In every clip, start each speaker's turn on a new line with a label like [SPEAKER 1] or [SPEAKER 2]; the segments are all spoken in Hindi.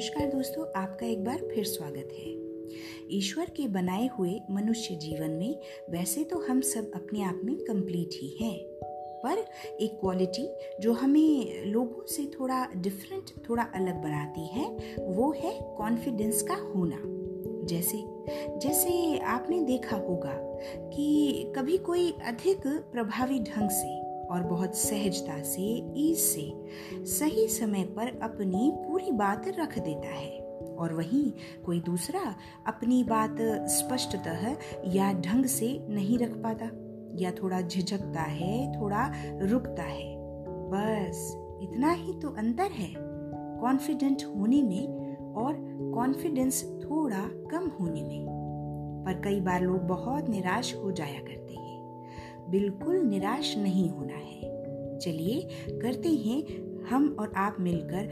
[SPEAKER 1] नमस्कार दोस्तों, आपका एक बार फिर स्वागत है। ईश्वर के बनाए हुए मनुष्य जीवन में वैसे तो हम सब अपने आप में कंप्लीट ही हैं, पर एक क्वालिटी जो हमें लोगों से थोड़ा डिफरेंट थोड़ा अलग बनाती है, वो है कॉन्फिडेंस का होना। जैसे जैसे आपने देखा होगा कि कभी कोई अधिक प्रभावी ढंग से और बहुत सहजता से ईज से सही समय पर अपनी पूरी बात रख देता है। और वहीं कोई दूसरा अपनी बात स्पष्टतः या ढंग से नहीं रख पाता, या थोड़ा झिझकता है, थोड़ा रुकता है। बस इतना ही तो अंतर है। कॉन्फिडेंट होने में और कॉन्फिडेंस थोड़ा कम होने में। पर कई बार लोग बहुत निराश हो जाया करते हैं। बिल्कुल निराश नहीं होना है। चलिए करते हैं हम और आप मिलकर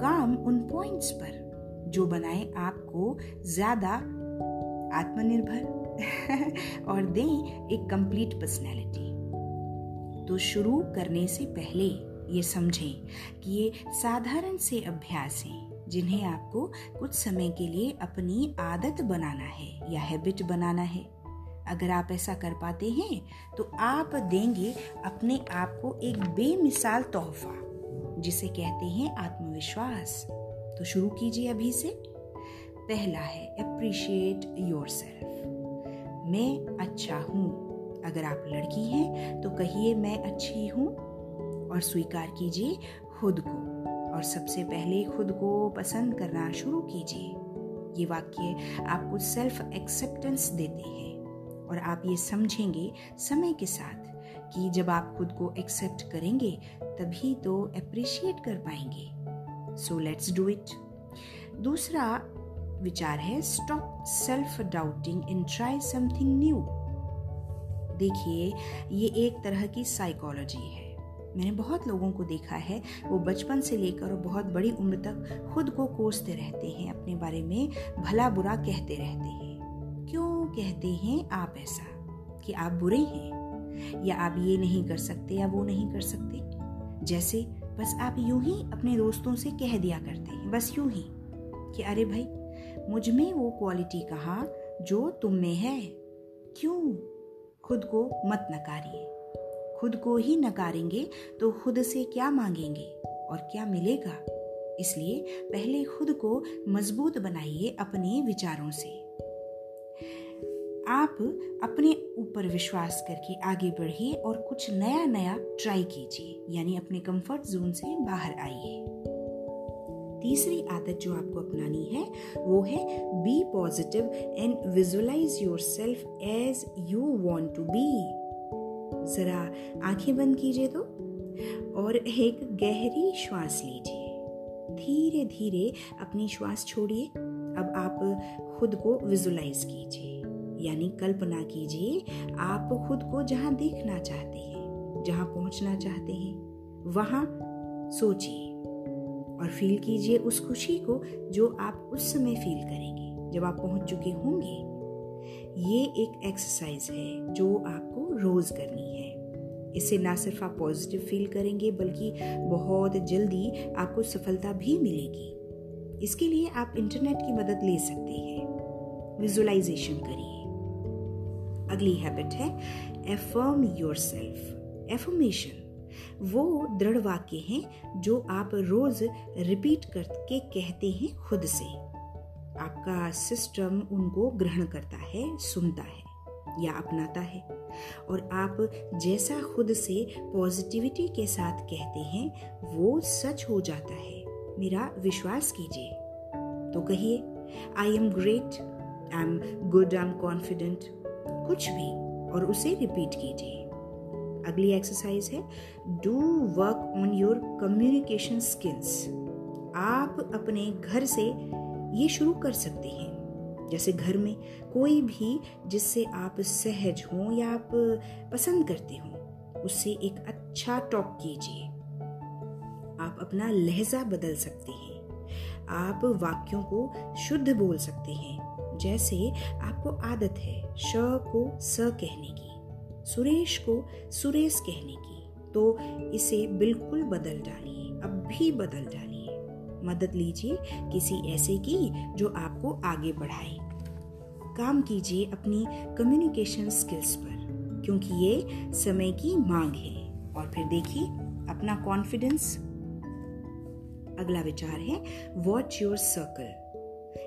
[SPEAKER 1] काम उन पॉइंट्स पर, जो बनाए आपको ज़्यादा आत्मनिर्भर और दें एक कंप्लीट पर्सनैलिटी तो शुरू करने से पहले ये समझें कि ये साधारण से अभ्यास हैं, जिन्हें आपको कुछ समय के लिए अपनी आदत बनाना है या हैबिट बनाना है। अगर आप ऐसा कर पाते हैं तो आप देंगे अपने आप को एक बेमिसाल तोहफा, जिसे कहते हैं आत्मविश्वास। तो शुरू कीजिए अभी से। पहला है अप्रिशिएट योर सेल्फ मैं अच्छा हूँ। अगर आप लड़की हैं तो कहिए मैं अच्छी हूँ। और स्वीकार कीजिए खुद को। और सबसे पहले खुद को पसंद करना शुरू कीजिए। ये वाक्य आपको सेल्फ एक्सेप्टेंस देते हैं। और आप ये समझेंगे समय के साथ कि जब आप खुद को एक्सेप्ट करेंगे, तभी तो अप्रिशिएट कर पाएँगे। सो लेट्स डू इट दूसरा विचार है stop self doubting and try something new देखिए, ये एक तरह की साइकोलॉजी है। मैंने बहुत लोगों को देखा है, वो बचपन से लेकर और बहुत बड़ी उम्र तक खुद को कोसते रहते हैं, अपने बारे में भला बुरा कहते रहते हैं। कहते हैं, आप ऐसा, कि आप बुरे हैं, या आप ये नहीं कर सकते, या वो नहीं कर सकते। जैसे, बस आप यूँ ही अपने दोस्तों से कह दिया करते हैं, बस यूँ ही, कि अरे भाई, मुझमें वो क्वालिटी कहा, जो तुम में है। क्यों? खुद को मत नकारिए। खुद को ही नकारेंगे तो खुद से क्या मांगेंगे, और क्या मिलेगा? इसलिए पहले खुद को मज़बूत बनाइए अपने विचारों से। आप अपने ऊपर विश्वास करके आगे बढ़िए और कुछ नया नया ट्राई कीजिए, यानी अपने कंफर्ट जोन से बाहर आइए। तीसरी आदत जो आपको अपनानी है, वो है be positive and visualize yourself as you want to be जरा आँखें बंद कीजिए तो और एक गहरी श्वास लीजिए। धीरे धीरे अपनी श्वास छोड़िए। अब आप खुद को विजुलाइज कीजिए। यानी कल्पना कीजिए, आप खुद को जहाँ देखना चाहते हैं, जहाँ पहुँचना चाहते हैं, वहाँ सोचिए और फील कीजिए उस खुशी को जो आप उस समय फील करेंगे, जब आप पहुँच चुके होंगे। ये एक एक्सरसाइज है जो आपको रोज करनी है। इससे ना सिर्फ़ आप पॉजिटिव फील करेंगे, बल्कि बहुत जल्दी आपको सफलता भी मिलेगी। इसके लिए आप इंटरनेट की मदद ले सकते हैं। विजुअलाइजेशन करिए। अगली हैबिट है एफर्म योर सेल्फ एफर्मेशन वो दृढ़ वाक्य हैं जो आप रोज रिपीट करके कहते हैं खुद से। आपका सिस्टम उनको ग्रहण करता है, सुनता है, या अपनाता है। और आप जैसा खुद से पॉजिटिविटी के साथ कहते हैं, वो सच हो जाता है। मेरा विश्वास कीजिए। तो कहिए I am great I am good I am confident कुछ भी और उसे रिपीट कीजिए। अगली एक्सरसाइज है do work on your communication skills आप अपने घर से ये शुरू कर सकते हैं। जैसे घर में कोई भी जिससे आप सहज हो या आप पसंद करते हो, उससे एक अच्छा टॉक कीजिए। आप अपना लहजा बदल सकते हैं। आप वाक्यों को शुद्ध बोल सकते हैं। जैसे आपको आदत है श को स कहने की, सुरेश को सुरेश कहने की तो इसे बिल्कुल बदल डालिए, अब भी बदल डालिए। मदद लीजिए किसी ऐसे की जो आपको आगे बढ़ाए। काम कीजिए अपनी कम्युनिकेशन स्किल्स पर, क्योंकि ये समय की मांग है। और फिर देखिए अपना कॉन्फिडेंस अगला विचार है watch your circle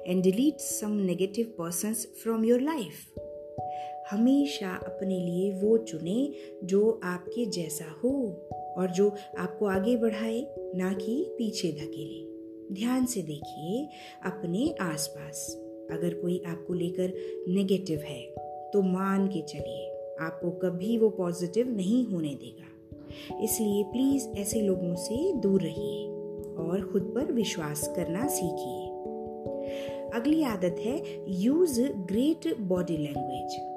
[SPEAKER 1] and delete some negative person from your life हमेशा अपने लिए वो चुने जो आपके जैसा हो और जो आपको आगे बढ़ाए, ना कि पीछे धकेले। ध्यान से देखिए अपने आसपास। अगर कोई आपको लेकर नेगेटिव है तो मान के चलिए, आपको कभी वो पॉजिटिव नहीं होने देगा। इसलिए प्लीज़ ऐसे लोगों से दूर रहिए और खुद पर विश्वास करना सीखिए। अगली आदत है यूज़ ग्रेट बॉडी लैंग्वेज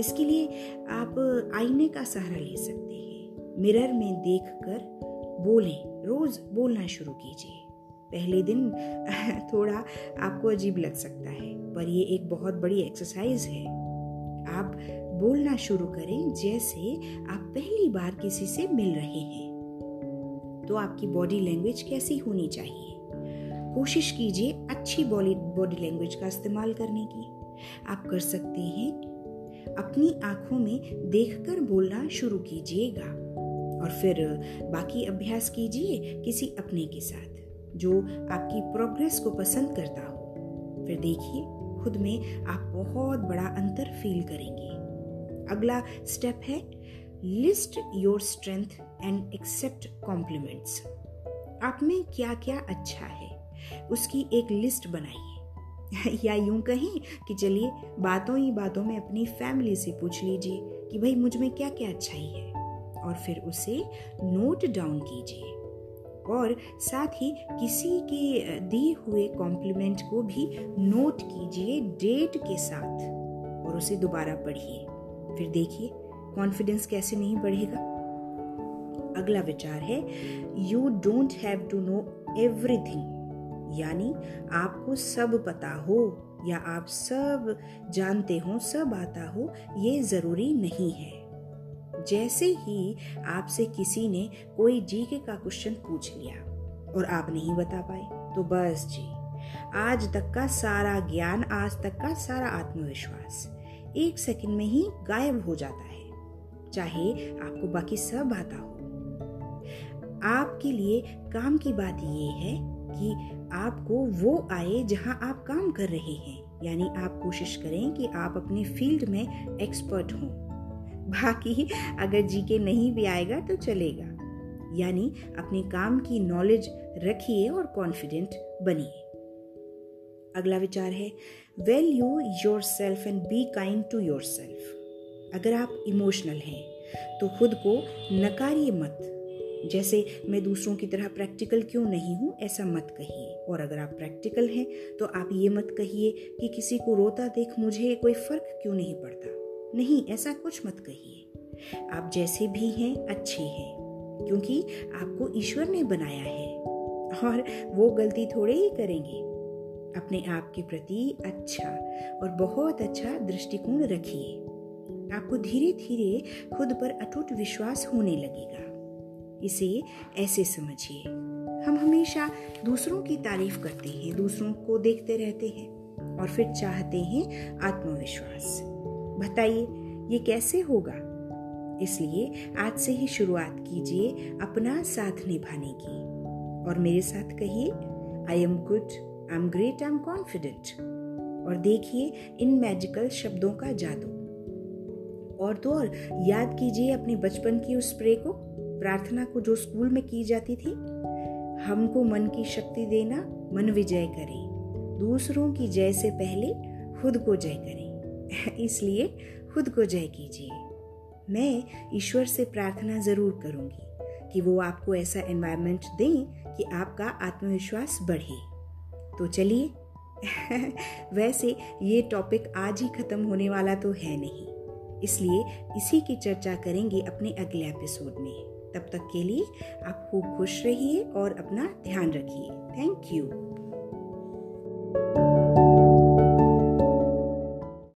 [SPEAKER 1] इसके लिए आप आईने का सहारा ले सकते हैं। मिरर में देखकर बोलें, रोज बोलना शुरू कीजिए। पहले दिन थोड़ा आपको अजीब लग सकता है, पर ये एक बहुत बड़ी एक्सरसाइज है। आप बोलना शुरू करें जैसे आप पहली बार किसी से मिल रहे हैं। तो आपकी बॉडी लैंग्वेज कैसी होनी चाहिए? कोशिश कीजिए अच्छी बॉडी बॉडी लैंग्वेज का इस्तेमाल करने की। आप कर सकते हैं, अपनी आँखों में देखकर बोलना शुरू कीजिएगा। और फिर, बाकी अभ्यास कीजिए किसी अपने के साथ, जो आपकी प्रोग्रेस को पसंद करता हो। फिर देखिए, खुद में आप बहुत बड़ा अंतर फील करेंगे। अगला स्टेप है list your strength and accept compliments आप में क्या क्या अच्छा है? उसकी एक लिस्ट बनाइए या यूँ कहें कि चलिए बातों ही बातों में अपनी फैमिली से पूछ लीजिए कि भाई मुझमें क्या क्या अच्छाई है? और फिर उसे नोट डाउन कीजिए। और साथ ही किसी के दिए हुए कॉम्प्लीमेंट को भी नोट कीजिए डेट के साथ और उसे दोबारा पढ़िए। फिर देखिए कॉन्फिडेंस कैसे नहीं बढ़ेगा। अगला विचार है you don't have to know everything यानी आपको सब पता हो या आप सब जानते हो, सब आता हो, ये ज़रूरी नहीं है। जैसे ही आपसे किसी ने कोई जीके का क्वेश्चन पूछ लिया और आप नहीं बता पाए तो बस जी, आज तक का सारा ज्ञान, आज तक का सारा आत्मविश्वास एक सेकंड में ही गायब हो जाता है, चाहे आपको बाकी सब आता हो। आपके लिए काम की बात ये है कि आपको वो आए जहाँ आप काम कर रहे हैं। यानी आप कोशिश करें कि आप अपने फ़ील्ड में एक्सपर्ट हों। बाकी अगर जीके नहीं भी आएगा तो चलेगा। यानी अपने काम की नॉलेज रखिए और कॉन्फिडेंट बनिए। अगला विचार है well you yourself and be kind to yourself अगर आप इमोशनल हैं तो खुद को नकारिए मत। जैसे, मैं दूसरों की तरह प्रैक्टिकल क्यों नहीं हूँ? ऐसा मत कहिए। और अगर आप प्रैक्टिकल हैं तो आप ये मत कहिए कि किसी को रोता देख मुझे कोई फ़र्क क्यों नहीं पड़ता। नहीं, ऐसा कुछ मत कहिए। आप जैसे भी हैं, अच्छे हैं, क्योंकि आपको ईश्वर ने बनाया है, और वो गलती थोड़े ही करेंगे। अपने आप के प्रति अच्छा और बहुत अच्छा दृष्टिकोण रखिए। आपको धीरे धीरे खुद पर अटूट विश्वास होने लगेगा। इसे ऐसे समझिए। हम हमेशा दूसरों की तारीफ़ करते हैं, दूसरों को देखते रहते हैं और फिर चाहते हैं आत्मविश्वास। बताइए, ये कैसे होगा? इसलिए आज से ही शुरुआत कीजिए अपना साथ निभाने की। और मेरे साथ कहिए I am good I am great I am confident और देखिए इन मैजिकल शब्दों का जादू। और तो और, याद कीजिए अपने बचपन की उस प्रे को। प्रार्थना को जो स्कूल में की जाती थी, हमको मन की शक्ति देना, मन विजय करे। दूसरों की जय से पहले खुद को जय करें। इसलिए खुद को जय कीजिए। मैं ईश्वर से प्रार्थना ज़रूर करूँगी कि वो आपको ऐसा एनवायरनमेंट दें कि आपका आत्मविश्वास बढ़े। तो चलिए, वैसे ये टॉपिक आज ही खत्म होने वाला तो है नहीं। इसलिए इसी की चर्चा करेंगे अपने अगले एपिसोड में। तब तक के लिए आप खूब खुश रहिए और अपना ध्यान रखिए। Thank you